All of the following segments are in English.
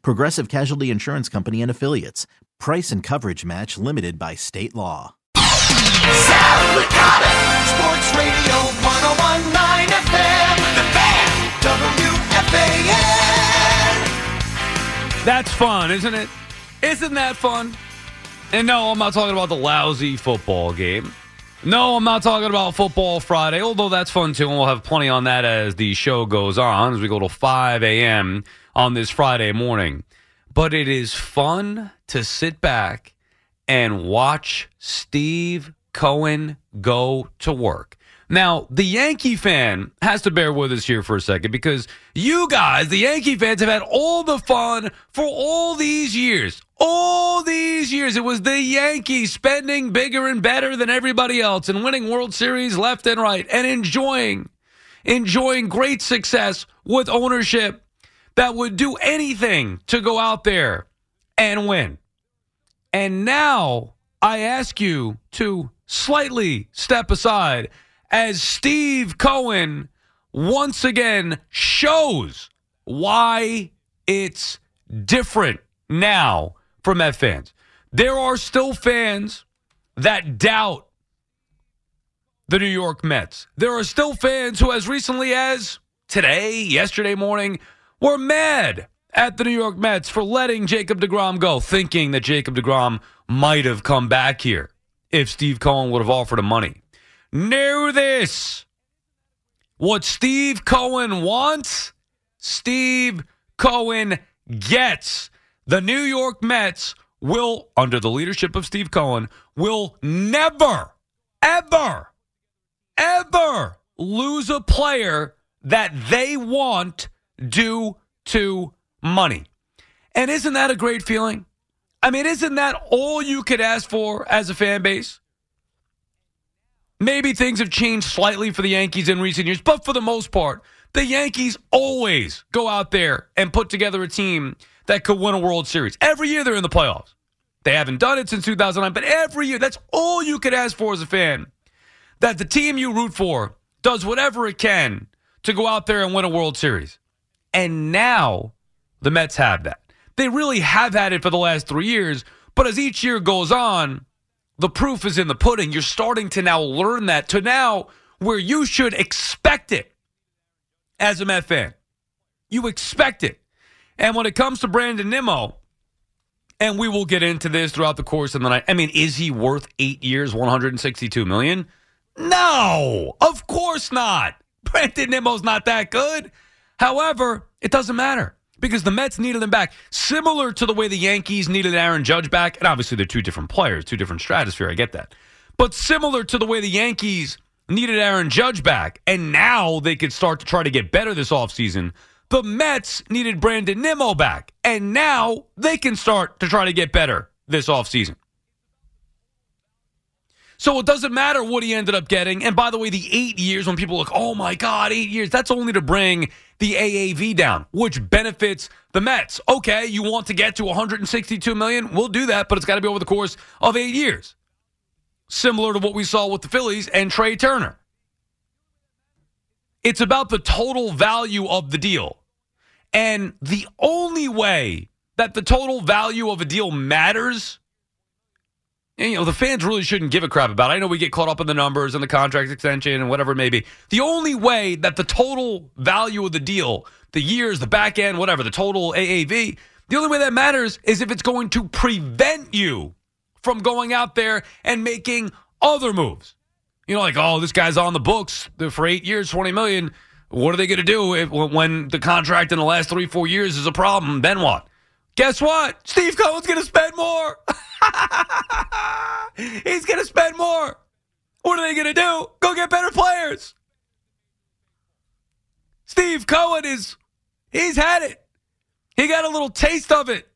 Progressive Casualty Insurance Company and Affiliates. Price and coverage match limited by state law. Sal Licata, Sports Radio 1019 FM, The Fan, WFAN. That's fun, isn't it? Isn't that fun? And no, I'm not talking about the lousy football game. No, I'm not talking about football Friday, although that's fun too, and we'll have plenty on that as the show goes on, as we go to 5 a.m. on this Friday morning. But it is fun to sit back and watch Steve Cohen go to work. Now, the Yankee fan has to bear with us here for a second because you guys, the Yankee fans, have had all the fun for all these years. All these years. It was the Yankees spending bigger and better than everybody else and winning World Series left and right and enjoying, enjoying great success with ownership that would do anything to go out there and win. And now I ask you to slightly step aside as Steve Cohen once again shows why it's different now for Met fans. There are still fans that doubt the New York Mets. There are still fans who, as recently as today, yesterday morning, were mad at the New York Mets for letting Jacob DeGrom go, thinking that Jacob DeGrom might have come back here if Steve Cohen would have offered him money. Know this. What Steve Cohen wants, Steve Cohen gets. The New York Mets will, under the leadership of Steve Cohen, will never, ever, ever lose a player that they want due to money. And isn't that a great feeling? I mean, isn't that all you could ask for as a fan base? Maybe things have changed slightly for the Yankees in recent years, but for the most part, the Yankees always go out there and put together a team that could win a World Series. Every year they're in the playoffs. They haven't done it since 2009, but every year, that's all you could ask for as a fan. That the team you root for does whatever it can to go out there and win a World Series. And now the Mets have that. They really have had it for the last three years, but as each year goes on, the proof is in the pudding. You're starting to now learn that to now where you should expect it as a Met fan. You expect it. And when it comes to Brandon Nimmo, and we will get into this throughout the course of the night. I mean, is he worth eight years, 162 million? No, of course not. Brandon Nimmo's not that good. However, it doesn't matter because the Mets needed him back, similar to the way the Yankees needed Aaron Judge back. And obviously, they're two different players, two different stratosphere. I get that. But similar to the way the Yankees needed Aaron Judge back, and now they could start to try to get better this offseason. The Mets needed Brandon Nimmo back, and now they can start to try to get better this offseason. So it doesn't matter what he ended up getting. And by the way, the eight years when people look, oh my God, eight years, that's only to bring the AAV down, which benefits the Mets. Okay, you want to get to 162 million? We'll do that, but it's got to be over the course of eight years. Similar to what we saw with the Phillies and Trea Turner. It's about the total value of the deal. And the only way that the total value of a deal matters and, you know, the fans really shouldn't give a crap about. It. I know we get caught up in the numbers and the contract extension and whatever it may be. The only way that the total value of the deal, the years, the back end, whatever, the total AAV, the only way that matters is if it's going to prevent you from going out there and making other moves. You know, like, oh, this guy's on the books for eight years, 20 million. What are they going to do if, when the contract in the last three, four years is a problem? Then what? Guess what? Steve Cohen's going to spend more. He's going to spend more. What are they going to do? Go get better players. Steve Cohen is, he's had it. He got a little taste of it.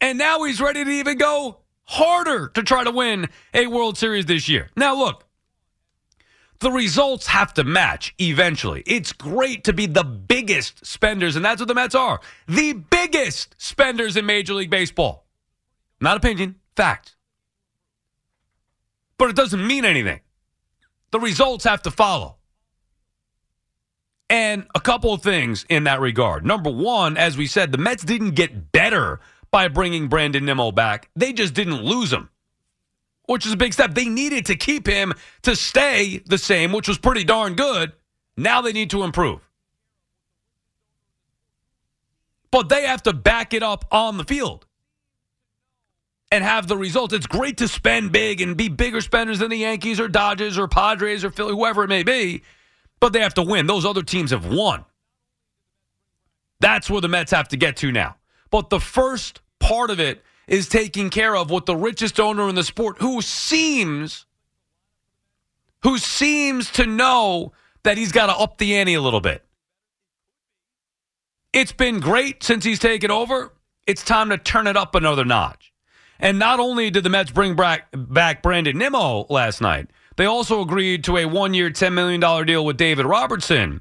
And now he's ready to even go harder to try to win a World Series this year. Now, look, the results have to match eventually. It's great to be the biggest spenders, and that's what the Mets are the biggest spenders in Major League Baseball. Not opinion, fact. But it doesn't mean anything. The results have to follow. And a couple of things in that regard. Number one, as we said, the Mets didn't get better by bringing Brandon Nimmo back, they just didn't lose him which is a big step. They needed to keep him to stay the same, which was pretty darn good. Now they need to improve. But they have to back it up on the field and have the results. It's great to spend big and be bigger spenders than the Yankees or Dodgers or Padres or Philly, whoever it may be, but they have to win. Those other teams have won. That's where the Mets have to get to now. But the first part of it is taking care of what the richest owner in the sport who seems who seems to know that he's got to up the ante a little bit. It's been great since he's taken over. It's time to turn it up another notch. And not only did the Mets bring back, back Brandon Nimmo last night, they also agreed to a one year, $10 million deal with David Robertson.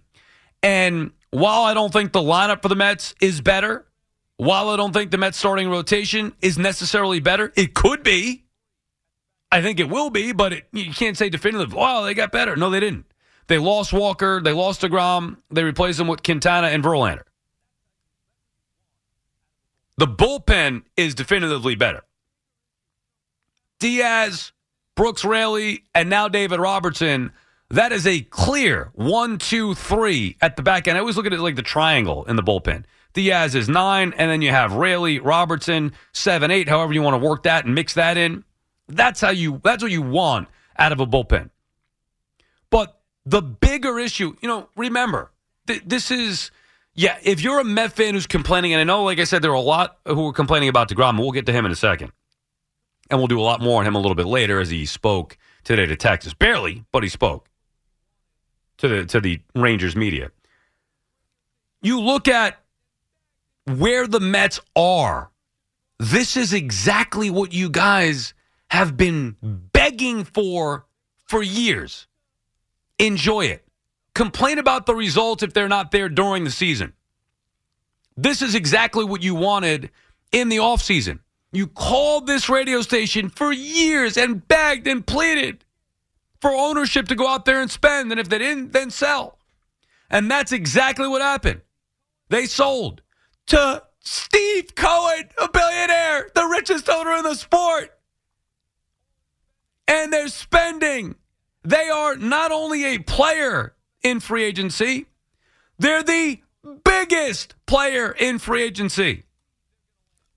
And while I don't think the lineup for the Mets is better, while I don't think the Mets starting rotation is necessarily better, it could be. I think it will be, but it, you can't say definitively, wow, they got better. No, they didn't. They lost Walker, they lost DeGrom, they replaced him with Quintana and Verlander. The bullpen is definitively better. Diaz, Brooks Raley, and now David Robertson. That is a clear one, two, three at the back end. I always look at it like the triangle in the bullpen. Diaz is nine, and then you have Raley, Robertson, seven, eight, however you want to work that and mix that in. That's how you that's what you want out of a bullpen. But the bigger issue, you know, remember, th- this is yeah, if you're a Met fan who's complaining, and I know, like I said, there are a lot who are complaining about DeGrom, and we'll get to him in a second. And we'll do a lot more on him a little bit later as he spoke today to Texas. Barely, but he spoke to the to the Rangers media. You look at where the Mets are, this is exactly what you guys have been begging for for years. Enjoy it. Complain about the results if they're not there during the season. This is exactly what you wanted in the offseason. You called this radio station for years and begged and pleaded for ownership to go out there and spend. And if they didn't, then sell. And that's exactly what happened. They sold to Steve Cohen, a billionaire, the richest owner in the sport. And they're spending. They are not only a player in free agency, they're the biggest player in free agency.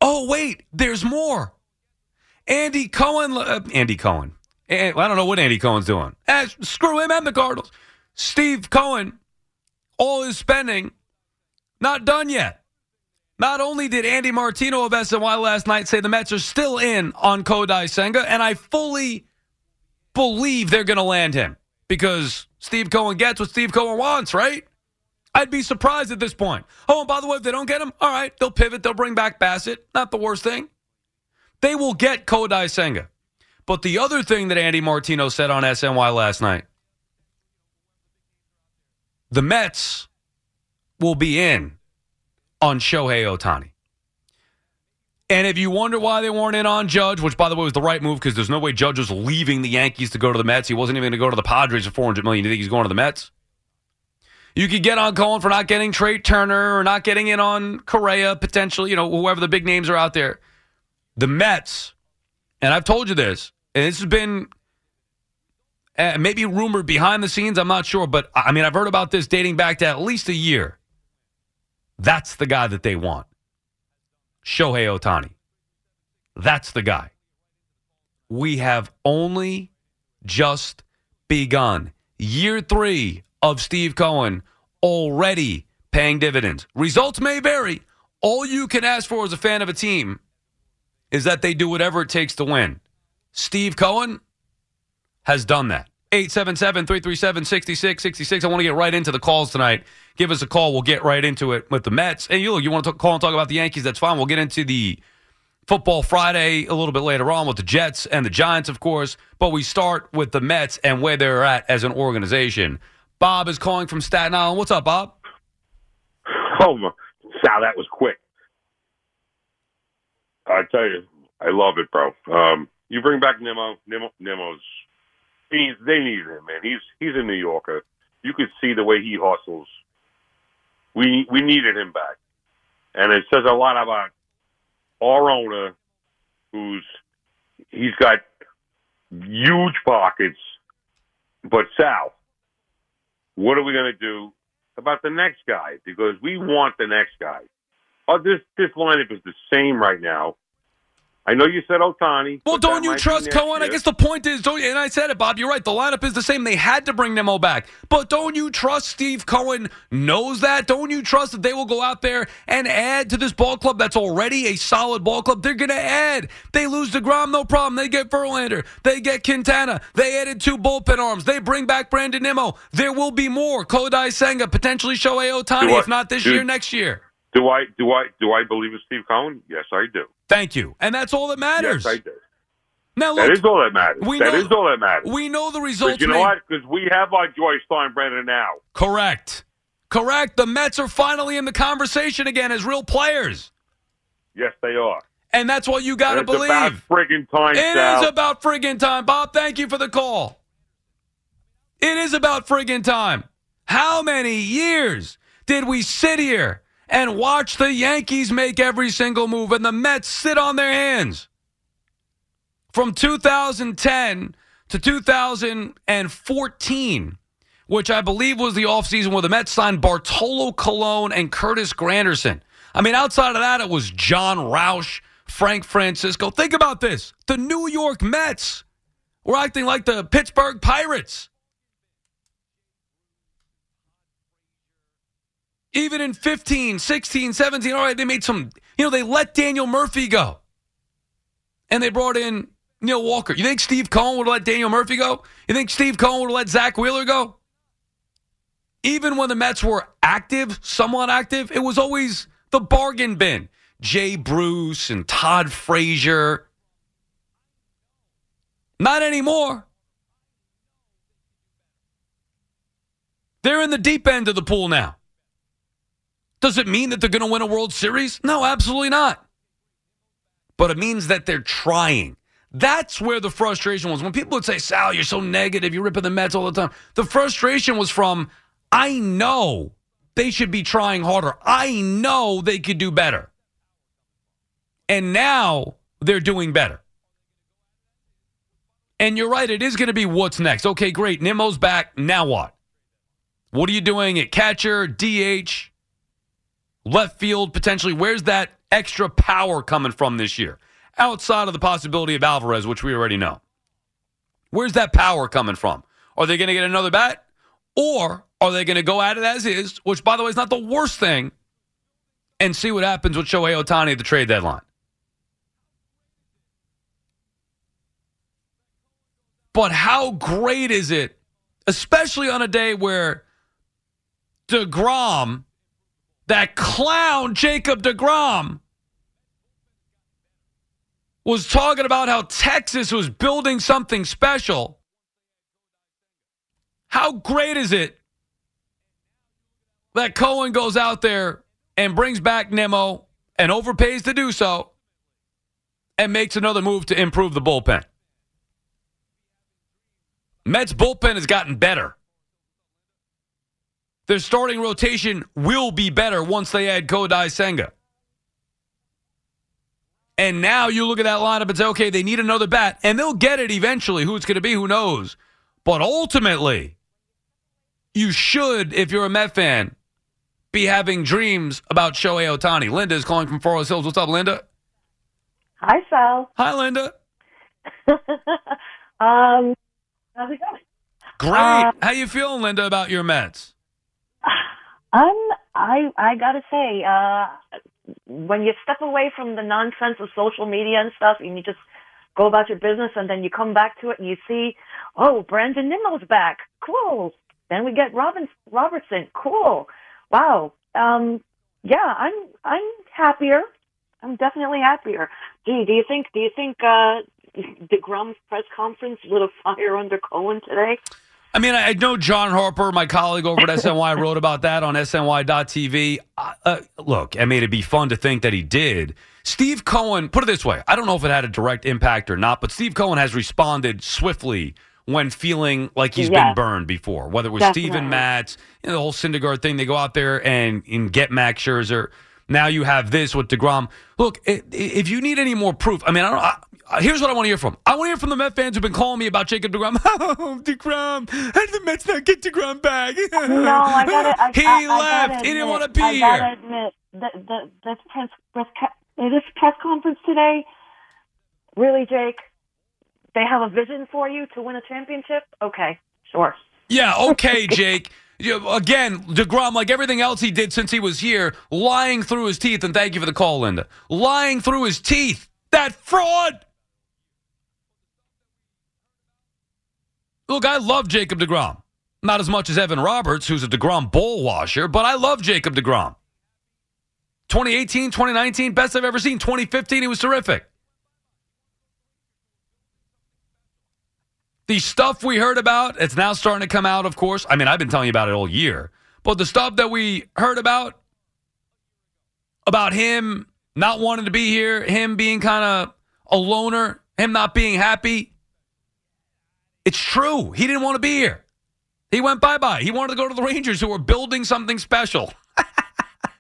Oh, wait, there's more. Andy Cohen, uh, Andy Cohen. I don't know what Andy Cohen's doing. Eh, screw him and the Cardinals. Steve Cohen, all his spending, not done yet. Not only did Andy Martino of SNY last night say the Mets are still in on Kodai Senga, and I fully believe they're going to land him because Steve Cohen gets what Steve Cohen wants, right? I'd be surprised at this point. Oh, and by the way, if they don't get him, all right, they'll pivot. They'll bring back Bassitt. Not the worst thing. They will get Kodai Senga. But the other thing that Andy Martino said on SNY last night the Mets will be in on Shohei Ohtani. And if you wonder why they weren't in on Judge, which by the way was the right move because there's no way Judge was leaving the Yankees to go to the Mets. He wasn't even going to go to the Padres for 400 million. You think he's going to the Mets? You could get on Cohen for not getting Trea Turner or not getting in on Correa, potentially, you know, whoever the big names are out there. The Mets, and I've told you this, and this has been uh, maybe rumored behind the scenes. I'm not sure, but I mean, I've heard about this dating back to at least a year. That's the guy that they want. Shohei Ohtani. That's the guy. we have only just begun. Year three of Steve Cohen already paying dividends. Results may vary. All you can ask for as a fan of a team is that they do whatever it takes to win. Steve Cohen has done that. 877 337 6666. I want to get right into the calls tonight. Give us a call. We'll get right into it with the Mets. And you look, you want to talk, call and talk about the Yankees? That's fine. We'll get into the Football Friday a little bit later on with the Jets and the Giants, of course. But we start with the Mets and where they're at as an organization. Bob is calling from Staten Island. What's up, Bob? Oh. Sal, that was quick. I tell you, I love it, bro. Um, you bring back Nimmo. Nimmo Nimmo's. He, they need him, man. He's he's a New Yorker. You could see the way he hustles. We we needed him back, and it says a lot about our owner, who's he's got huge pockets. But Sal, what are we going to do about the next guy? Because we want the next guy. Oh, this this lineup is the same right now. I know you said Ohtani. Well, don't you trust Cohen? I guess the point is, don't you, and I said it, Bob. You're right. The lineup is the same. They had to bring Nimmo back, but don't you trust Steve Cohen knows that? Don't you trust that they will go out there and add to this ball club that's already a solid ball club? They're going to add. They lose Degrom, no problem. They get Verlander. They get Quintana. They added two bullpen arms. They bring back Brandon Nimmo. There will be more. Kodai Senga, potentially Shohei Ohtani, if not this do- year, next year. Do I do I do I believe in Steve Cohen? Yes, I do. Thank you, and that's all that matters. Yes, I do. now That look, is all that matters. we That know- is all that matters. we know the results. you know may- what? Because we have our George Steinbrenner now. Correct. Correct. The Mets are finally in the conversation again as real players. Yes, they are. And that's what you got to believe. it's about friggin' time, It Sal. is about friggin' time. Bob, thank you for the call. It is about friggin' time. How many years did we sit here and watch the Yankees make every single move and the Mets sit on their hands? From 2010 to 2014, which I believe was the offseason where the Mets signed Bartolo Colon and Curtis Granderson. I mean, outside of that, it was Jon Rauch, Frank Francisco. Think about this the New York Mets were acting like the Pittsburgh Pirates. Even in 15, 16, 17, all right, they made some, you know, they let Daniel Murphy go. And they brought in Neil Walker. You think Steve Cohen would let Daniel Murphy go? You think Steve Cohen would let Zack Wheeler go? Even when the Mets were active, somewhat active, it was always the bargain bin. Jay Bruce and Todd Frazier. Not anymore. They're in the deep end of the pool now. Does it mean that they're going to win a World Series? No, absolutely not. But it means that they're trying. That's where the frustration was. When people would say, Sal, you're so negative, you're ripping the Mets all the time. The frustration was from, I know they should be trying harder. I know they could do better. And now they're doing better. And you're right, it is going to be what's next. Okay, great. Nimmo's back. Now what? What are you doing at catcher, DH, left field, potentially? Where's that extra power coming from this year? Outside of the possibility of Alvarez, which we already know. Where's that power coming from? Are they going to get another bat? Or are they going to go at it as is, which, by the way, is not the worst thing, and see what happens with Shohei Ohtani at the trade deadline? But how great is it, especially on a day where DeGrom, that clown Jacob DeGrom, was talking about how Texas was building something special. How great is it that Cohen goes out there and brings back Nimmo and overpays to do so and makes another move to improve the bullpen? Mets bullpen has gotten better. Their starting rotation will be better once they add Kodai Senga. And now you look at that lineup and say, okay, they need another bat, and they'll get it eventually. Who it's going to be, who knows? But ultimately, you should, if you're a Met fan, be having dreams about Shohei Ohtani. Linda is calling from Forest Hills. What's up, Linda? Hi, Sal. Hi, Linda. um, how's it going? Great. Uh, How you feeling, Linda, about your Mets? Um, I I gotta say, uh, when you step away from the nonsense of social media and stuff, and you just go about your business, and then you come back to it, and you see, oh, Brandon Nimmo's back, cool. Then we get Robin Robertson, cool. Wow. Um, yeah, I'm I'm happier. I'm definitely happier. Gee, do you think do you think uh, Degrom's press conference lit a fire under Cohen today? I mean, I know John Harper, my colleague over at SNY, wrote about that on SNY.tv. Uh, uh, look, I mean, it'd be fun to think that he did. Steve Cohen, put it this way I don't know if it had a direct impact or not, but Steve Cohen has responded swiftly when feeling like he's been burned before, whether it was Definitely. Steven Matz, you know, the whole Syndergaard thing. They go out there and, and get Max Scherzer. Now you have this with DeGrom. Look, if you need any more proof, I mean, I don't Uh, here's what I want to hear from. I want to hear from the Met fans who've been calling me about Jacob DeGrom. Oh, DeGrom. How did the Mets not get DeGrom back? No, I gotta. I, he I, I left. Gotta he didn't want to be I here. gotta admit that the this press press this press conference today, really, Jake. They have a vision for you to win a championship. Okay, sure. Yeah, okay, Jake. Again, DeGrom, like everything else he did since he was here, lying through his teeth, and thank you for the call, Linda. Lying through his teeth. That fraud. Look, I love Jacob DeGrom. Not as much as Evan Roberts, who's a DeGrom bowl washer, but I love Jacob DeGrom. 2018, 2019, best I've ever seen. 2015, he was terrific. The stuff we heard about, it's now starting to come out, of course. I mean, I've been telling you about it all year. But the stuff that we heard about, about him not wanting to be here, him being kind of a loner, him not being happy, it's true. He didn't want to be here. He went bye bye. He wanted to go to the Rangers, who were building something special.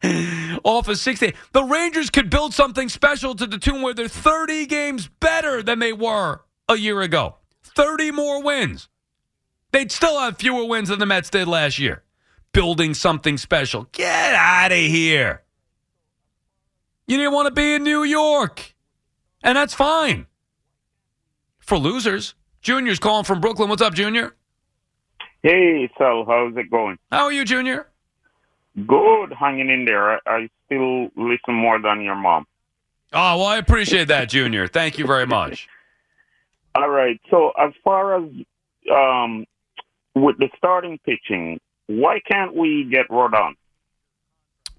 Off of 60. The Rangers could build something special to the tune where they're 30 games better than they were a year ago. 30 more wins. They'd still have fewer wins than the Mets did last year. Building something special. Get out of here. You didn't want to be in New York. And that's fine. For losers. Junior's calling from Brooklyn. What's up, Junior? Hey, Sal, how's it going? How are you, Junior? Good, hanging in there. I, I still listen more than your mom. Oh, well, I appreciate that, Junior. Thank you very much. All right. So as far as um, with the starting pitching, why can't we get Rodon?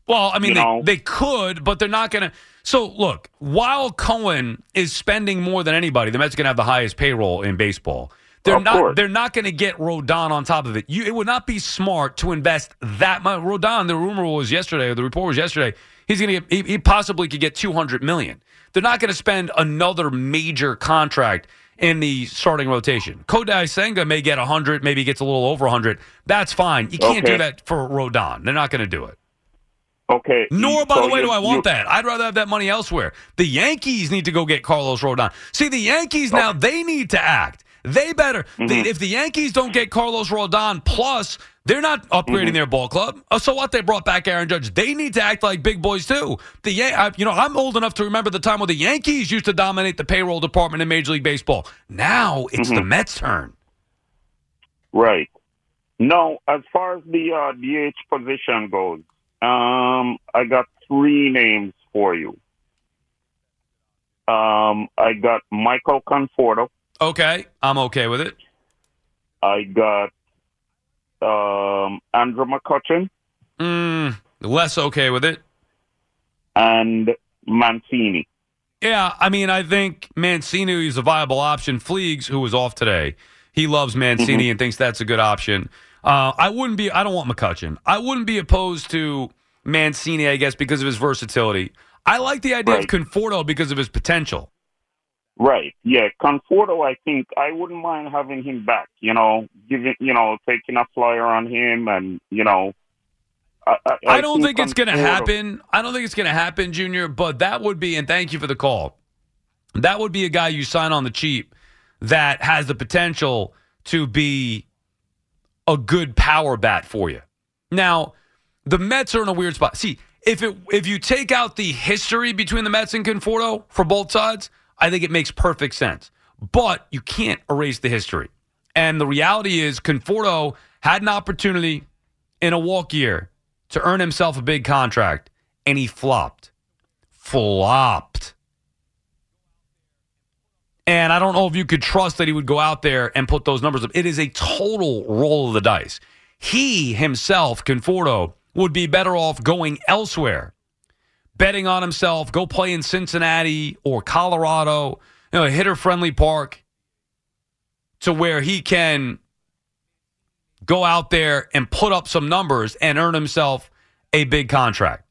Well, I mean, they, know. they could, but they're not going to. So, look, while Cohen is spending more than anybody, the Mets are going to have the highest payroll in baseball. They're Of not. course. They're not going to get Rodon on top of it. You, it would not be smart to invest that much. Rodon. The rumor was yesterday, or the report was yesterday. He's going to get. He, he possibly could get two hundred million. They're not going to spend another major contract in the starting rotation. Kodai Senga may get hundred, maybe gets a little over hundred. That's fine. You can't Okay. do that for Rodon. They're not going to do it. Okay. Nor, by so the way, do I want that. I'd rather have that money elsewhere. The Yankees need to go get Carlos Rodon. See, the Yankees now, they need to act. They better. Mm-hmm. they- if the Yankees don't get Carlos Rodon, plus they're not upgrading Mm-hmm. their ball club. Oh, so what? They brought back Aaron Judge. They need to act like big boys too. The Yan- you know, I'm old enough to remember the time when the Yankees used to dominate the payroll department in Major League Baseball. Now it's Mm-hmm. the Mets' turn. Right. No, as far as the uh, DH position goes, um, I got three names for you. Um, I got Michael Conforto. Okay, I'm okay with it. I got um, Andrew McCutchen Mm, less okay with it. and Mancini. Yeah, I mean, I think Mancini is a viable option. Fleegs, who was off today, he loves Mancini and thinks that's a good option. Uh, I wouldn't be. I don't want McCutchen. I wouldn't be opposed to Mancini, I guess, because of his versatility. I like the idea of Conforto because of his potential. Right. Yeah. Conforto, I think I wouldn't mind having him back, you know, giving, you know, taking a flyer on him and, you know, I, I, I don't think it's going to happen. I don't think it's going to happen, Junior. But that would be, and thank you for the call. That would be a guy you sign on the cheap that has the potential to be a good power bat for you. Now, the Mets are in a weird spot. See, if it if you take out the history between the Mets and Conforto for both sides, I think it makes perfect sense. but you can't erase the history. And the reality is, Conforto had an opportunity in a walk year to earn himself a big contract, and he flopped. Flopped. And I don't know if you could trust that he would go out there and put those numbers up. It is a total roll of the dice. He himself, Conforto, would be better off going elsewhere, betting on himself, go play in Cincinnati or Colorado, you know, a hitter friendly park to where he can go out there and put up some numbers and earn himself a big contract.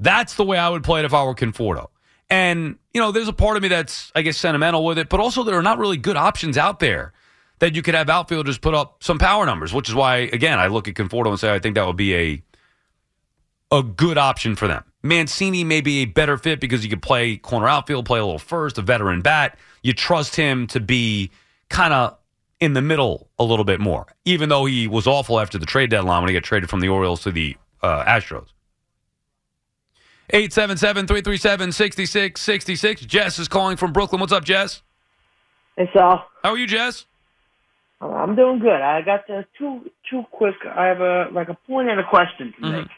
That's the way I would play it if I were Conforto. And, you know, there's a part of me that's, I guess, sentimental with it, but also there are not really good options out there that you could have outfielders put up some power numbers, which is why, again, I look at Conforto and say I think that would be a a good option for them. Mancini may be a better fit because he could play corner outfield, play a little first, a veteran bat. You trust him to be kind of in the middle a little bit more, even though he was awful after the trade deadline when he got traded from the Orioles to the uh, Astros. 877 337 6666. Jess is calling from Brooklyn. What's up, Jess? Hey, Sal. How are you, Jess? Uh, I'm doing good. I got two two quick. I have a like a point and a question to make.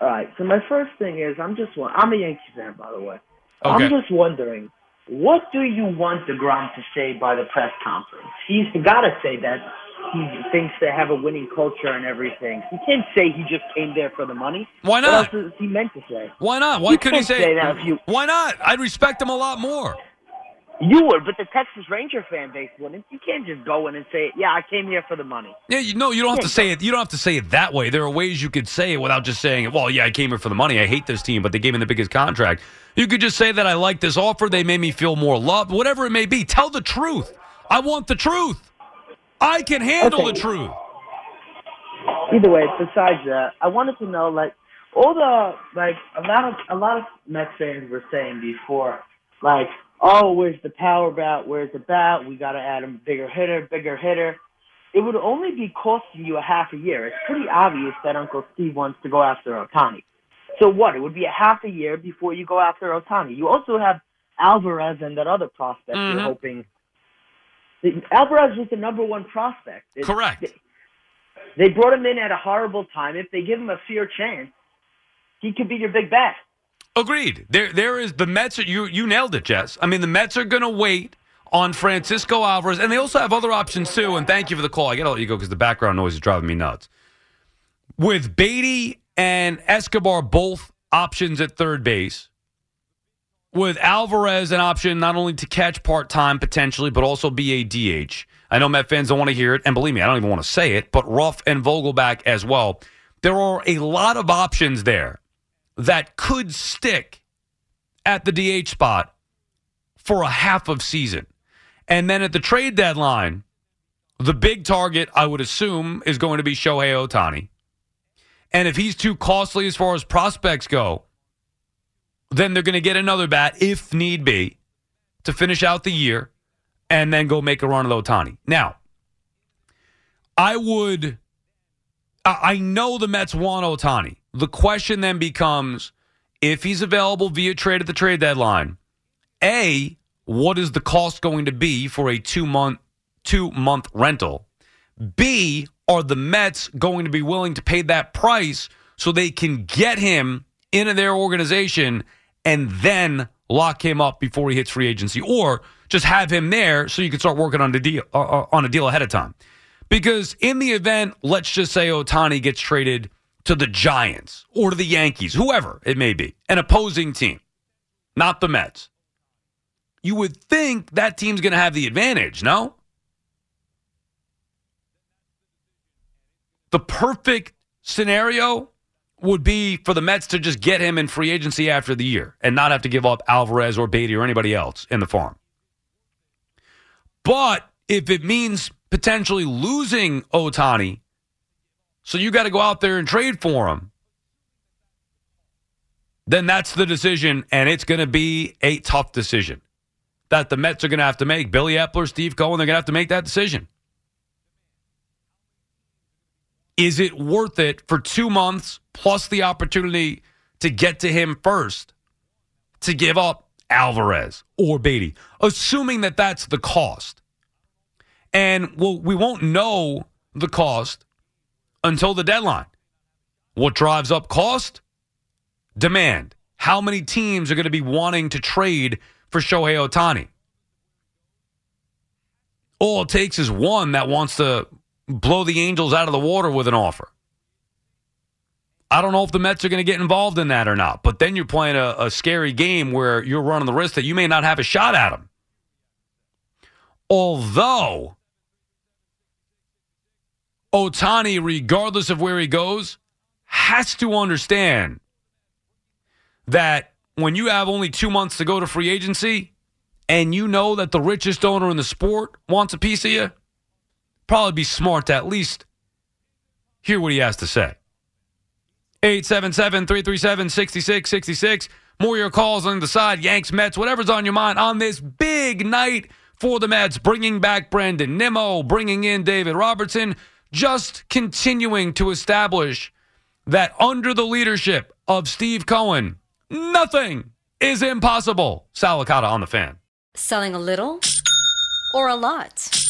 All right. So my first thing is, I'm just one. I'm a Yankee fan, by the way. Okay. I'm just wondering, what do you want Degrom to say by the press conference? He's got to say that he thinks they have a winning culture and everything. He can't say he just came there for the money. Why What not? is he meant to say? Why not? Why couldn't he say, say that if you- Why not? I'd respect him a lot more. You would, but the Texas Ranger fan base wouldn't. You can't just go in and say, "Yeah, I came here for the money." Yeah, you know, you don't have to say it. You don't have to say it that way. There are ways you could say it without just saying it. Well, yeah, I came here for the money. I hate this team, but they gave me the biggest contract. You could just say that I like this offer. They made me feel more loved. Whatever it may be, tell the truth. I want the truth. I can handle Okay. the truth. Either way, besides that, I wanted to know like all the like a lot of a lot of Mets fans were saying before, like, oh, where's the power bat? Where's the bat? We got to add a bigger hitter, bigger hitter. It would only be costing you a half a year. It's pretty obvious that Uncle Steve wants to go after Ohtani. So what? It would be a half a year before you go after Ohtani. You also have Alvarez and that other prospect Mhm. you're hoping. The- Alvarez was the number one prospect. It- Correct. they brought him in at a horrible time. If they give him a fair chance, he could be your big bat. Agreed. There, there is the Mets. Are, you, you nailed it, Jess. I mean, the Mets are going to wait on Francisco Alvarez, and they also have other options too. And thank you for the call. I got to let you go because the background noise is driving me nuts. With Baty and Escobar both options at third base, with Alvarez an option not only to catch part time potentially, but also be a DH. I know Met fans don't want to hear it, and believe me, I don't even want to say it, but Ruf and Vogelbach as well. There are a lot of options there that could stick at the DH spot for a half of season. And then at the trade deadline, the big target, I would assume, is going to be Shohei Ohtani. And if he's too costly as far as prospects go, then they're going to get another bat, if need be, to finish out the year and then go make a run at Ohtani. Now, I would. I know the Mets want Ohtani. The question then becomes if he's available via trade at the trade deadline, A, what is the cost going to be for a two month two month rental? B, are the Mets going to be willing to pay that price so they can get him into their organization and then lock him up before he hits free agency, or just have him there so you can start working on the deal uh, uh, on a deal ahead of time? Because in the event, let's just say Ohtani gets traded to the Giants or to the Yankees, whoever it may be, an opposing team, not the Mets. You would think that team's going to have the advantage, no? The perfect scenario would be for the Mets to just get him in free agency after the year and not have to give up Alvarez or Baty or anybody else in the farm. But if it means potentially losing Ohtani, so you got to go out there and trade for him, then that's the decision, and it's going to be a tough decision that the Mets are going to have to make. Billy Eppler, Steve Cohen, they're going to have to make that decision. Is it worth it for two months plus the opportunity to get to him first to give up Alvarez or Baty, assuming that that's the cost. And well, we won't know the cost until the deadline. What drives up cost? Demand. How many teams are going to be wanting to trade for Shohei Ohtani? All it takes is one that wants to blow the Angels out of the water with an offer. I don't know if the Mets are going to get involved in that or not, but then you're playing a, a scary game where you're running the risk that you may not have a shot at them. Although Ohtani, regardless of where he goes, has to understand that when you have only two months to go to free agency and you know that the richest owner in the sport wants a piece of you, probably be smart to at least hear what he has to say. 877 337 6666. More your calls on the side, Yanks, Mets, whatever's on your mind on this big night for the Mets, bringing back Brandon Nimmo, bringing in David Robertson, just continuing to establish that under the leadership of Steve Cohen, nothing is impossible. Sal Licata on the fan. Selling a little or a lot?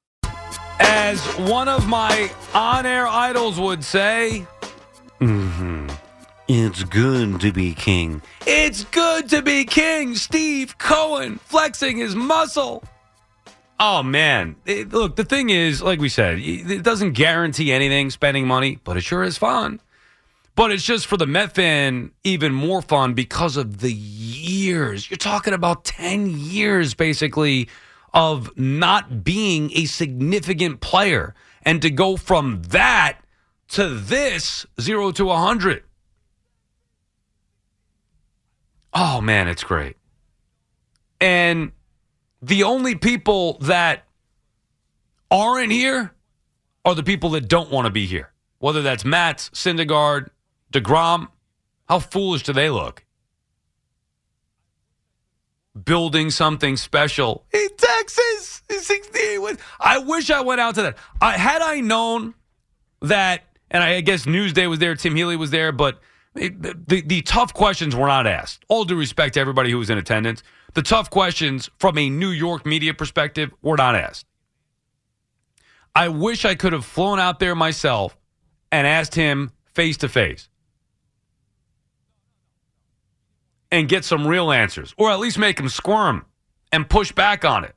As one of my on air idols would say, Mm-hmm. It's good to be king. it's good to be king. Steve Cohen flexing his muscle. Oh, man. It- look, the thing is, like we said, it doesn't guarantee anything spending money, but it sure is fun. But it's just for the Met fan even more fun because of the years. You're talking about 10 years basically of not being a significant player. And to go from that to this, zero to 100. Oh, man, it's great. And the only people that aren't here are the people that don't want to be here. Whether that's Matz, Syndergaard, DeGrom, how foolish do they look? Building something special in Texas. in 68. I wish I went out to that. I, had I known that, and I guess Newsday was there, Tim Healey was there, but it, the, the tough questions were not asked. All due respect to everybody who was in attendance, the tough questions from a New York media perspective were not asked. I wish I could have flown out there myself and asked him face to face and get some real answers, or at least make him squirm and push back on it.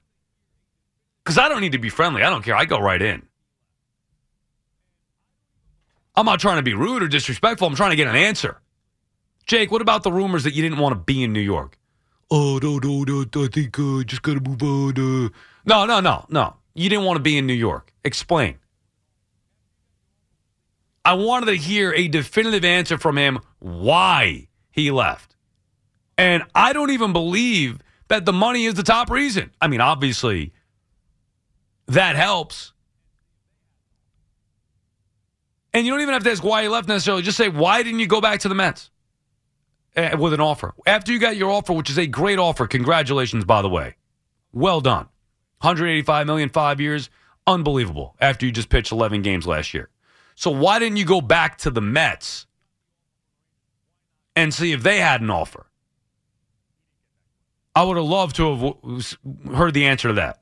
Because I don't need to be friendly. I don't care. I go right in. I'm not trying to be rude or disrespectful. I'm trying to get an answer. Jake, what about the rumors that you didn't want to be in New York? Oh, no, no, no. I think uh, just got to move on. Uh. No, no, no, no. You didn't want to be in New York. Explain. I wanted to hear a definitive answer from him why he left. And I don't even believe that the money is the top reason. I mean, obviously, that helps. And you don't even have to ask why he left necessarily. Just say, why didn't you go back to the Mets uh, with an offer? After you got your offer, which is a great offer. Congratulations, by the way. Well done. 185 million, five years. Unbelievable. After you just pitched 11 games last year. So why didn't you go back to the Mets and see if they had an offer? I would have loved to have heard the answer to that.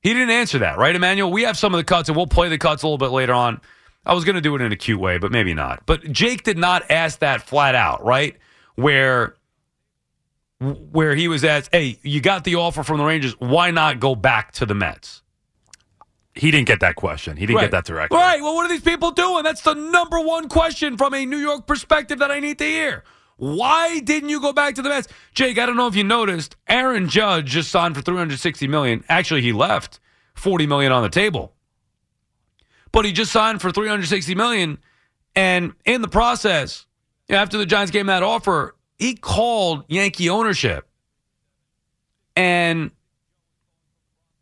He didn't answer that, right, Emmanuel? We have some of the cuts, and we'll play the cuts a little bit later on. I was going to do it in a cute way, but maybe not. But Jake did not ask that flat out, right? Where where he was asked, "Hey, you got the offer from the Rangers. Why not go back to the Mets?" He didn't get that question. He didn't Right. get that directly. Right. Well, what are these people doing? That's the number one question from a New York perspective that I need to hear. Why didn't you go back to the Mets? Jake, I don't know if you noticed, Aaron Judge just signed for 360 million. Actually, he left 40 million on the table. But he just signed for 360 million and in the process, after the Giants gave him that offer, he called Yankee ownership and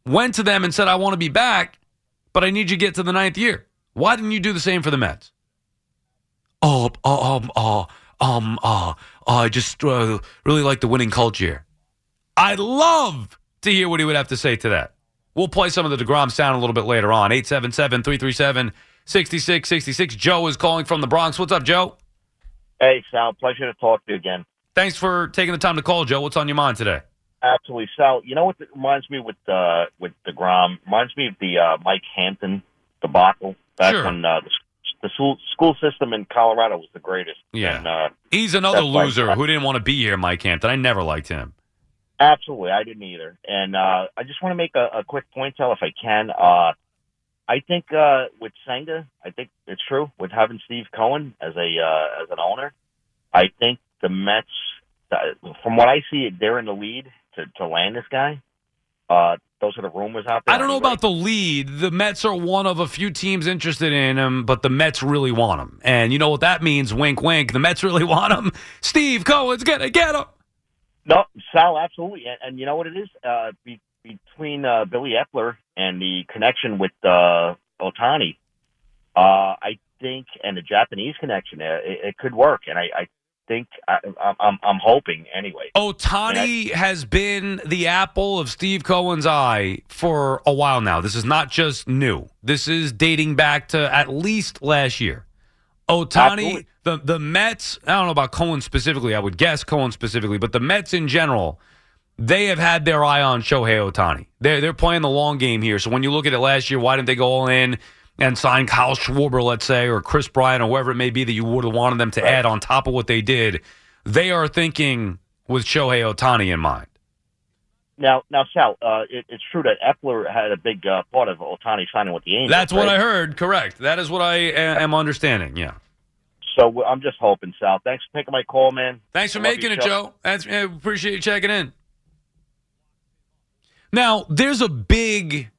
went to them and said, I want to be back, but I need you to get to the ninth year. Why didn't you do the same for the Mets? Oh, uh, um, uh, um, uh, I just uh, really like the winning culture. I'd love to hear what he would have to say to that. We'll play some of the DeGrom sound a little bit later on. 877 337 6666. Joe is calling from the Bronx. What's up, Joe? Hey, Sal. Pleasure to talk to you again. Thanks for taking the time to call, Joe. What's on your mind today? Absolutely, Sal. You know what reminds me with uh, with Degrom? Reminds me of the uh, Mike Hampton debacle back Sure. when uh, the, the school, school system in Colorado was the greatest. Yeah. And, uh, He's another loser who didn't want to be here, Mike Hampton. I never liked him. Absolutely, I didn't either. And uh, I just want to make a, a quick point, tell if I can. Uh, I think uh, with Senga, I think it's true with having Steve Cohen as a uh, as an owner. I think the Mets, uh, from what I see, they're in the lead to, to land this guy. Those are the rumors out there. I don't know about the lead. The Mets are one of a few teams interested in him, but the Mets really want him. And you know what that means? Wink, wink. The Mets really want him. Steve Cohen's gonna get him. No, Sal, absolutely. And, and you know what it is? Uh, be, between uh, Billy Eppler and the connection with uh, Ohtani, uh, I think, and the Japanese connection, uh, it, it could work. And I, I think, I, I'm, I'm, I'm hoping anyway. Oh, Ohtani has been the apple of Steve Cohen's eye for a while now. This is not just new. This is dating back to at least last year. Oh, Ohtani, Absolutely. the the Mets. I don't know about Cohen specifically. I would guess Cohen specifically, but the Mets in general, they have had their eye on Shohei Ohtani. They're they're playing the long game here. So when you look at it last year, why didn't they go all in and sign Kyle Schwarber, let's say, or Chris Bryant, or whoever it may be that you would have wanted them to add on top of what they did? They are thinking with Shohei Ohtani in mind. Now, now, Sal, uh, it, it's true that Eppler had a big uh, part of Ohtani signing with the Angels. That's what right? I heard. Correct. That is what I a- am understanding. Yeah. So I'm just hoping, Sal. Thanks for taking my call, man. Thanks for I making it. Joe. That's, I appreciate you checking in. Now, there's a big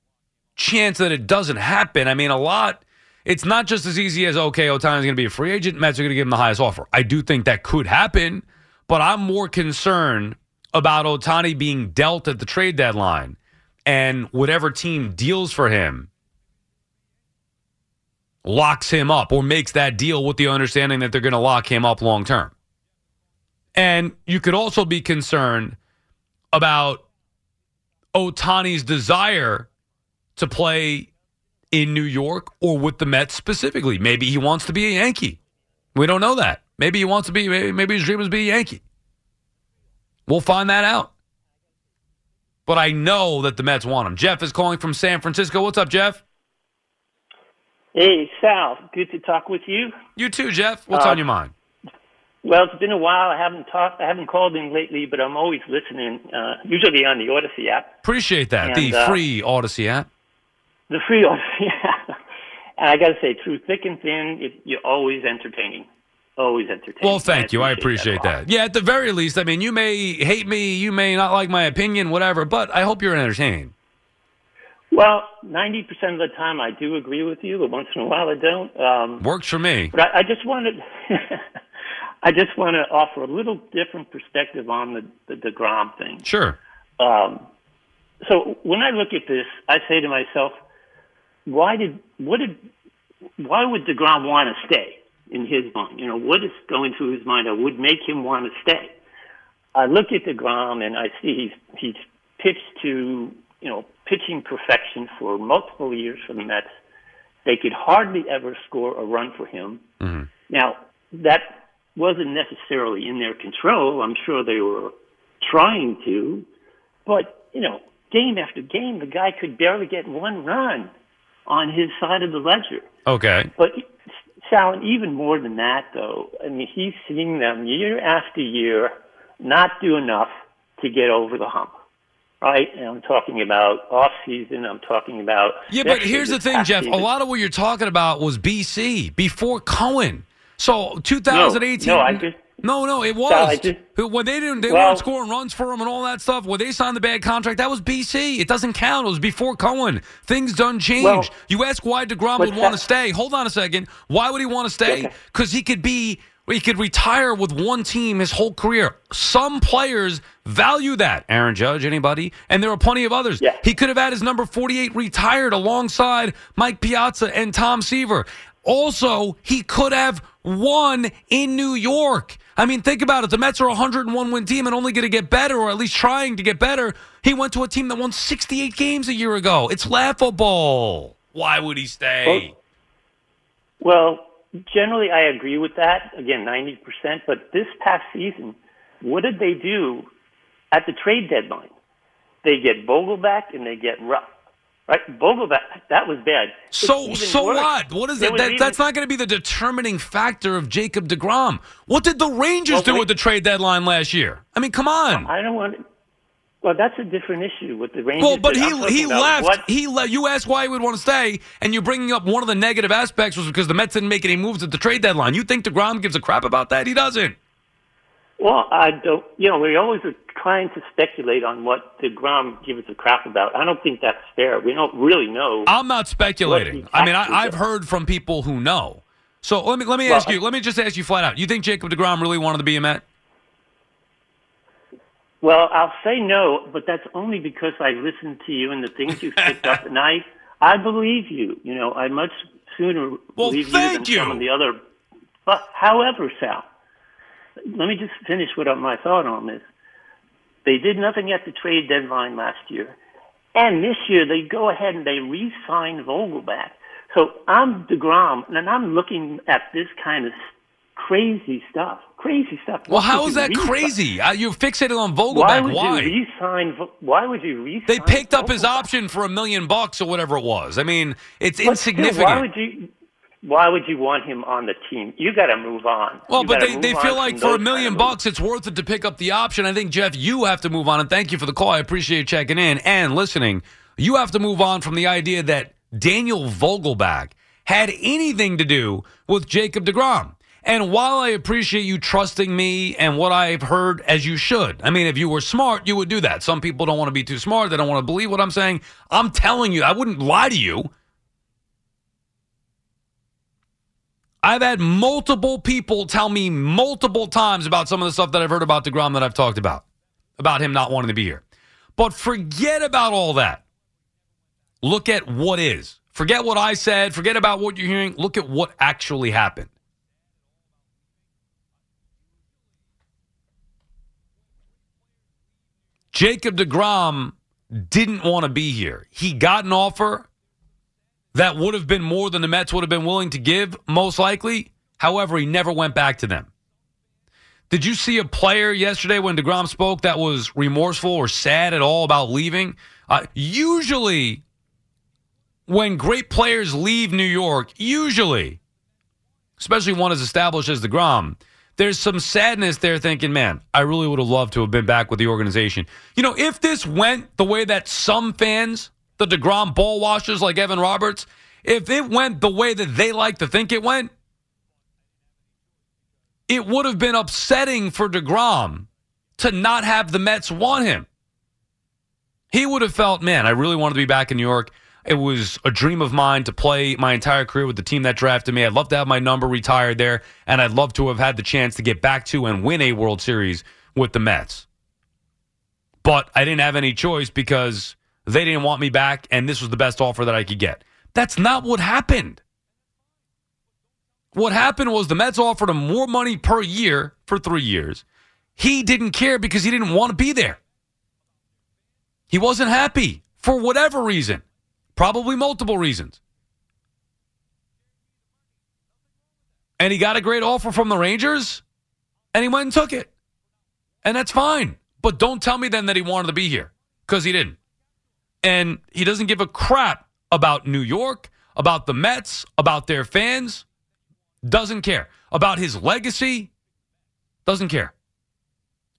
chance that it doesn't happen. I mean, a lot. It's not just as easy as okay, Ohtani's going to be a free agent. Mets are going to give him the highest offer. I do think that could happen, but I'm more concerned about Ohtani being dealt at the trade deadline and whatever team deals for him locks him up or makes that deal with the understanding that they're going to lock him up long term. And you could also be concerned about Ohtani's desire to play in New York or with the Mets specifically. Maybe he wants to be a Yankee. We don't know that. Maybe he wants to be, maybe, maybe his dream is to be a Yankee. We'll find that out. But I know that the Mets want him. Jeff is calling from San Francisco. What's up, Jeff? Hey, Sal. Good to talk with you. You too, Jeff. What's Uh, on your mind? Well, it's been a while. I haven't talked. I haven't called in lately, but I'm always listening. Uh, usually on the Odyssey app, Appreciate that. the uh, free Odyssey app. The free app. and I got to say, through thick and thin, it, you're always entertaining. Always entertaining. Well, thank you. I appreciate appreciate that. Yeah, at the very least, I mean, you may hate me, you may not like my opinion, whatever, but I hope you're entertained. Well, ninety percent of the time I do agree with you, but once in a while I don't. Um, Works for me. But I, I just wanted, I just want to offer a little different perspective on the the Degrom thing. Sure. Um, so when I look at this, I say to myself, why did what did why would Degrom want to stay in his mind? You know, what is going through his mind that would make him want to stay? I look at Degrom and I see he's he's pitched to you know pitching perfection for multiple years for the Mets. They could hardly ever score a run for him. Mm-hmm. Now that wasn't necessarily in their control. I'm sure they were trying to, but you know, game after game, the guy could barely get one run on his side of the ledger. Okay. But Sal, even more than that, though, I mean, he's seeing them year after year not do enough to get over the hump. Right? And I'm talking about off season. I'm talking about Yeah, but here's the thing, Jeff. A lot of what you're talking about was BC before Cohen. So 2018. No, no, I just- No, no, it was I just- when they didn't. They Well- weren't scoring runs for him and all that stuff. When they signed the bad contract, that was BC. It doesn't count. It was before Cohen. Things done changed. Well- you ask why Degrom would want to stay. Hold on a second. Why would he want to stay? Because he could be. He could retire with one team his whole career. Some players value that. Aaron Judge, anybody? And there are plenty of others. He could have had his number 48 retired alongside Mike Piazza and Tom Seaver. Also, he could have won in New York. I mean, think about it. The Mets are a 101 win team and only going to get better, or at least trying to get better. He went to a team that won 68 games a year ago. It's laughable. Why would he stay? Well, generally, I agree with that. Again, 90%. But this past season, what did they do at the trade deadline? They get Vogelbach and they get Ruf. Right? Vogelbach, that was bad. So so worse. what? What is it? That, even- that's not going to be the determining factor of Jacob Degrom. What did the Rangers Well, do wait- with the trade deadline last year? I mean, come on. I don't want. Well, that's a different issue with the Rangers. Well, but he he left. What, He le- You asked why he would want to stay, and you're bringing up one of the negative aspects was because the Mets didn't make any moves at the trade deadline. You think Degrom gives a crap about that? He doesn't. Well, I don't. You know, we're always are trying to speculate on what Degrom gives a crap about. I don't think that's fair. We don't really know. I'm not speculating. I mean, I, I've heard from people who know. So let me let me Well, ask you. Let me just ask you flat out. You think Jacob Degrom really wanted to be a Met? Well, I'll say no, but that's only because I listened to you and the things you've picked up, and I, I believe you. You know, I much sooner Well, believe you than some of the other. But however, Sal, let me just finish what my thought on this. They did nothing at the trade deadline last year, and this year they go ahead and they re-sign Vogelbach. So I'm Degrom, and I'm looking at this kind of crazy stuff. Crazy stuff. Well, Why how is you that re-sign- crazy? Uh, you're fixated on Why Vogelbach. would Why? you re-sign? Why would you re-sign? They picked up his option for a million bucks or whatever it was. I mean, it's But still, insignificant. why would you? Why would you want him on the team? You got to move on. Well, You but they, they feel like for a kind million of bucks, it's worth it to pick up the option. I think, Jeff, you have to move on. And thank you for the call. I appreciate you checking in and listening. You have to move on from the idea that Daniel Vogelbach had anything to do with Jacob DeGrom. And while I appreciate you trusting me and what I've heard, as you should, I mean, if you were smart, you would do that. Some people don't want to be too smart. They don't want to believe what I'm saying. I'm telling you, I wouldn't lie to you. I've had multiple people tell me multiple times about some of the stuff that I've heard about DeGrom that I've talked about, about him not wanting to be here. But forget about all that. Look at what is. Forget what I said. Forget about what you're hearing. Look at what actually happened. Jacob DeGrom didn't want to be here. He got an offer that would have been more than the Mets would have been willing to give, most likely. However, he never went back to them. Did you see a player yesterday when DeGrom spoke that was remorseful or sad at all about leaving? Uh, usually, when great players leave New York, usually, especially one as established as DeGrom, there's some sadness there thinking, man, I really would have loved to have been back with the organization. You know, if this went the way that some fans, the DeGrom ball washers like Evan Roberts, if it went the way that they like to think it went, it would have been upsetting for DeGrom to not have the Mets want him. He would have felt, man, I really wanted to be back in New York. It was a dream of mine to play my entire career with the team that drafted me. I'd love to have my number retired there, and I'd love to have had the chance to get back to and win a World Series with the Mets. But I didn't have any choice because they didn't want me back, and this was the best offer that I could get. That's not what happened. What happened was the Mets offered him more money per year for three years. He didn't care because he didn't want to be there. He wasn't happy for whatever reason, probably multiple reasons. And he got a great offer from the Rangers, and he went and took it. And that's fine. But don't tell me then that he wanted to be here because he didn't. And he doesn't give a crap about New York, about the Mets, about their fans. Doesn't care. About his legacy. Doesn't care.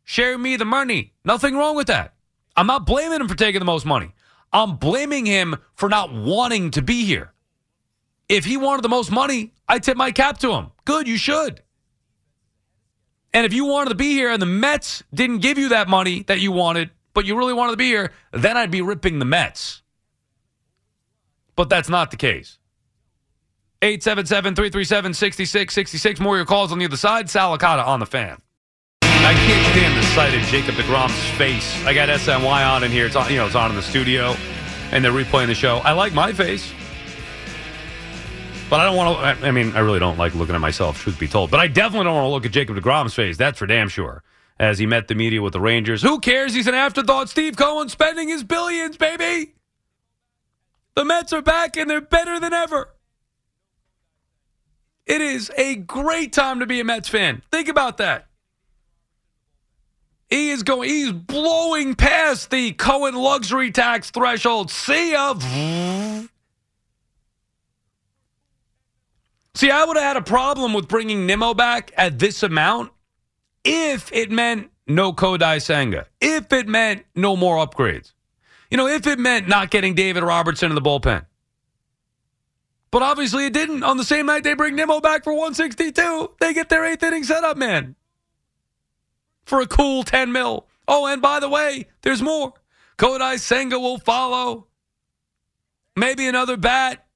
Share me the money. Nothing wrong with that. I'm not blaming him for taking the most money. I'm blaming him for not wanting to be here. If he wanted the most money, I tip my cap to him. Good, you should. And if you wanted to be here and the Mets didn't give you that money that you wanted, but you really wanted to be here, then I'd be ripping the Mets. But that's not the case. 877 337 6666. More of your calls on the other side. Sal Licata on the fan. I can't stand the sight of Jacob DeGrom's face. I got SNY on in here. It's on, you know, it's on in the studio, and they're replaying the show. I like my face, but I don't want to. I mean, I really don't like looking at myself, truth be told. But I definitely don't want to look at Jacob DeGrom's face. That's for damn sure. As he met the media with the Rangers, who cares? He's an afterthought. Steve Cohen spending his billions, baby. The Mets are back, and they're better than ever. It is a great time to be a Mets fan. Think about that. He is going, he's blowing past the Cohen luxury tax threshold. See ya. See, I would have had a problem with bringing Nimmo back at this amount if it meant no Kodai Senga, if it meant no more upgrades. You know, if it meant not getting David Robertson in the bullpen. But obviously it didn't. On the same night they bring Nimmo back for 162, they get their eighth inning setup man for a cool 10 mil. Oh, and by the way, there's more. Kodai Senga will follow. Maybe another bat.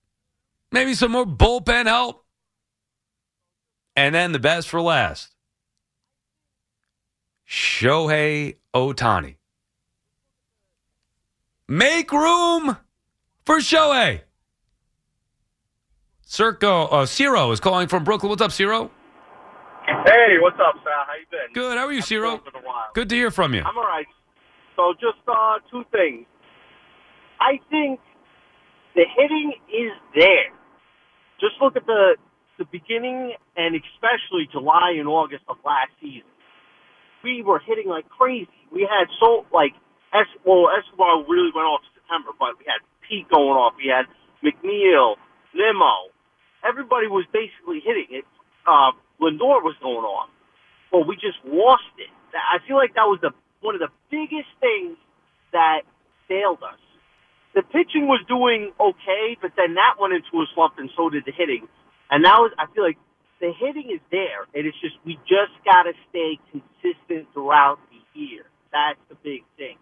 Maybe some more bullpen help. And then the best for last. Shohei Ohtani. Make room for Shohei. Circo, uh, Ciro is calling from Brooklyn. What's up, Ciro? Hey, what's up, Sal? How you been? Good. How are you, Ciro? Been a while. Good to hear from you. I'm all right. So just uh, two things. I think the hitting is there. Just look at the the beginning and especially July and August of last season. We were hitting like crazy. We had so like Es well Escobar really went off in September, but we had Pete going off. We had McNeil, Nimmo. Everybody was basically hitting it. Uh, Lindor was going off. Well, we just lost it. I feel like that was the one of the biggest things that failed us. The pitching was doing okay, but then that went into a slump, and so did the hitting. And now I feel like the hitting is there, and it's just we just got to stay consistent throughout the year. That's the big thing,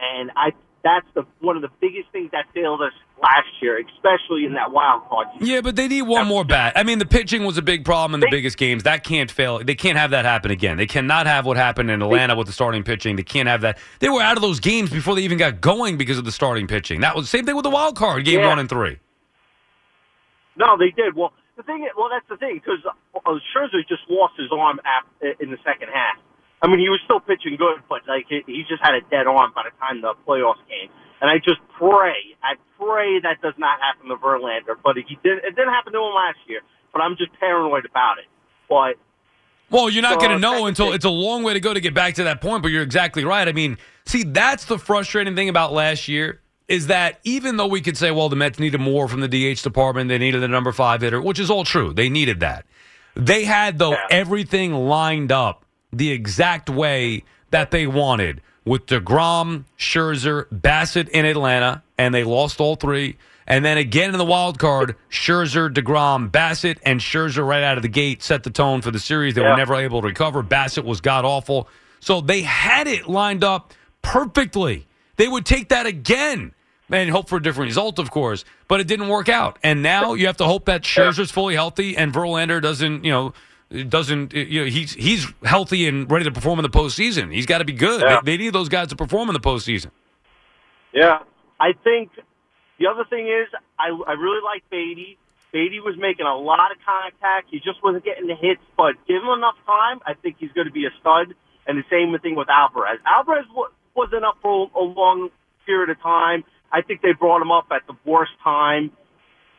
and I that's the one of the biggest things that failed us last year, especially in that wild card. Yeah, but they need one more bat. I mean, the pitching was a big problem in the biggest games. That can't fail. They can't have that happen again. They cannot have what happened in Atlanta with the starting pitching. They can't have that. They were out of those games before they even got going because of the starting pitching. That was the same thing with the wild card game Yeah. one and three. No, they did. Well, the thing, well, that's the thing because uh, Scherzer just lost his arm in the second half. I mean, he was still pitching good, but like he just had a dead arm by the time the playoffs came. And I just pray, I pray that does not happen to Verlander. But he did. It didn't happen to him last year. But I'm just paranoid about it. But Well, you're not So, going to know until it's a long way to go to get back to that point, but you're exactly right. I mean, see, that's the frustrating thing about last year. is that even though we could say, well, the Mets needed more from the DH department, they needed a number five hitter, which is all true. They needed that. They had, though, everything lined up the exact way that they wanted with DeGrom, Scherzer, Bassitt in Atlanta, and they lost all three. And then again in the wild card, Scherzer, DeGrom, Bassitt, and Scherzer right out of the gate set the tone for the series. They Yeah. were never able to recover. Bassitt was god awful. So they had it lined up perfectly. They would take that again and hope for a different result, of course, but it didn't work out. And now you have to hope that Scherzer's fully healthy and Verlander doesn't, you know, doesn't, you know, he's he's healthy and ready to perform in the postseason. He's got to be good. Yeah. They, they need those guys to perform in the postseason. Yeah, I think the other thing is I I really like Baty. Baty was making a lot of contact. He just wasn't getting the hits, but give him enough time. I think he's going to be a stud. And the same thing with Alvarez. Alvarez wa- wasn't up for a long period of time. I think they brought him up at the worst time,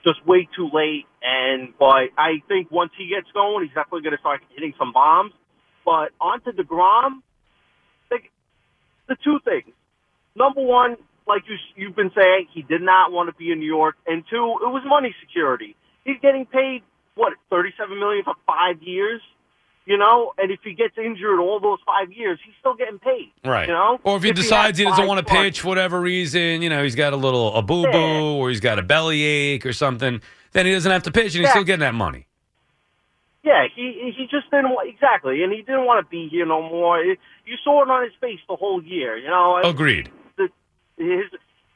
just way too late. And but I think once he gets going, he's definitely going to start hitting some bombs. But onto Degrom, the, the two things. Number one, like you, you've been saying, he did not want to be in New York, and two, it was money security. He's getting paid what thirty-seven million for five years, you know. And if he gets injured all those five years, he's still getting paid, Right. You know, Or if he had decides he, doesn't want to pitch for whatever reason, you know, he's got a little a boo boo or he's got a belly ache or something, then he doesn't have to pitch and he's Yeah. still getting that money. Yeah, he he just didn't exactly, and he didn't want to be here no more. You saw it on his face the whole year, you know. Agreed. The, his,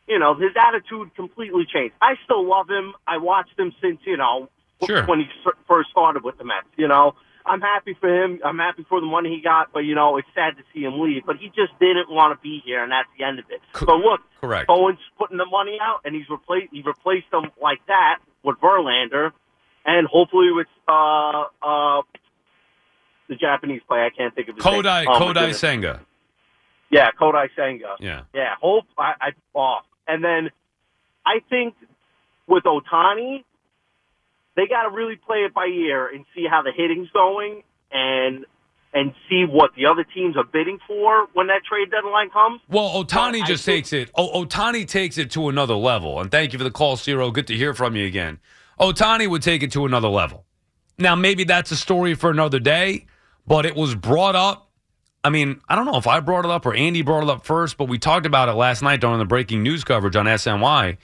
you know, his attitude completely changed. I still love him. I watched him since you know Sure. when he first started with the Mets. You know, I'm happy for him. I'm happy for the money he got, but you know, it's sad to see him leave. But he just didn't want to be here, and that's the end of it. But look, Correct. Bowen's putting the money out, and he's replaced he replaced them like that with Verlander, and hopefully with uh uh the Japanese player. I can't think of his Kodai name. Oh, Kodai. Senga. Yeah, Kodai Senga. Yeah. Yeah, hope I, I oh, and then I think with Ohtani, they got to really play it by ear and see how the hitting's going, and and see what the other teams are bidding for when that trade deadline comes. Well, Ohtani just takes it. O- Ohtani takes it to another level. And thank you for the call, Ciro. Good to hear from you again. Ohtani would take it to another level. Now, maybe that's a story for another day, but it was brought up. I mean, I don't know if I brought it up or Andy brought it up first, but we talked about it last night during the breaking news coverage on SNY.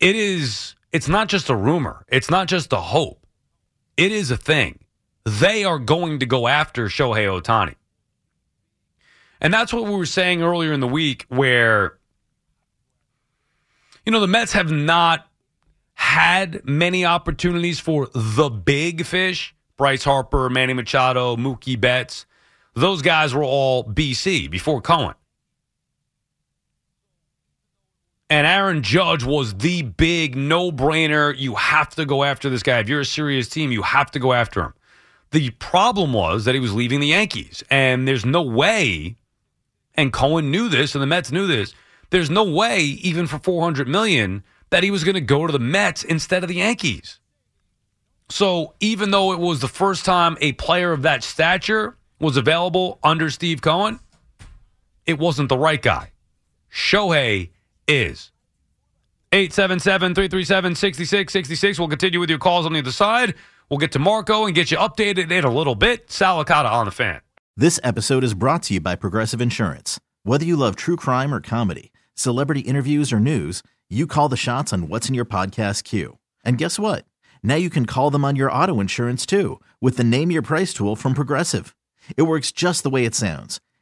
It is. It's not just a rumor. It's not just a hope. It is a thing. They are going to go after Shohei Ohtani. And that's what we were saying earlier in the week, where, you know, the Mets have not had many opportunities for the big fish Bryce Harper, Manny Machado, Mookie Betts. Those guys were all BC before Cohen. And Aaron Judge was the big no brainer. You have to go after this guy. If you're a serious team, you have to go after him. The problem was that he was leaving the Yankees, and there's no way, and Cohen knew this, and the Mets knew this. There's no way, even for 400 million, that he was going to go to the Mets instead of the Yankees. So even though it was the first time a player of that stature was available under Steve Cohen, it wasn't the right guy. Shohei is. 877 337 6666. We'll continue with your calls on the other side. We'll get to Marco and get you updated in a little bit. Sal Licata on the fan. This episode is brought to you by Progressive Insurance. Whether you love true crime or comedy, celebrity interviews or news, you call the shots on what's in your podcast queue. And guess what? Now you can call them on your auto insurance too with the Name Your Price tool from Progressive. It works just the way it sounds.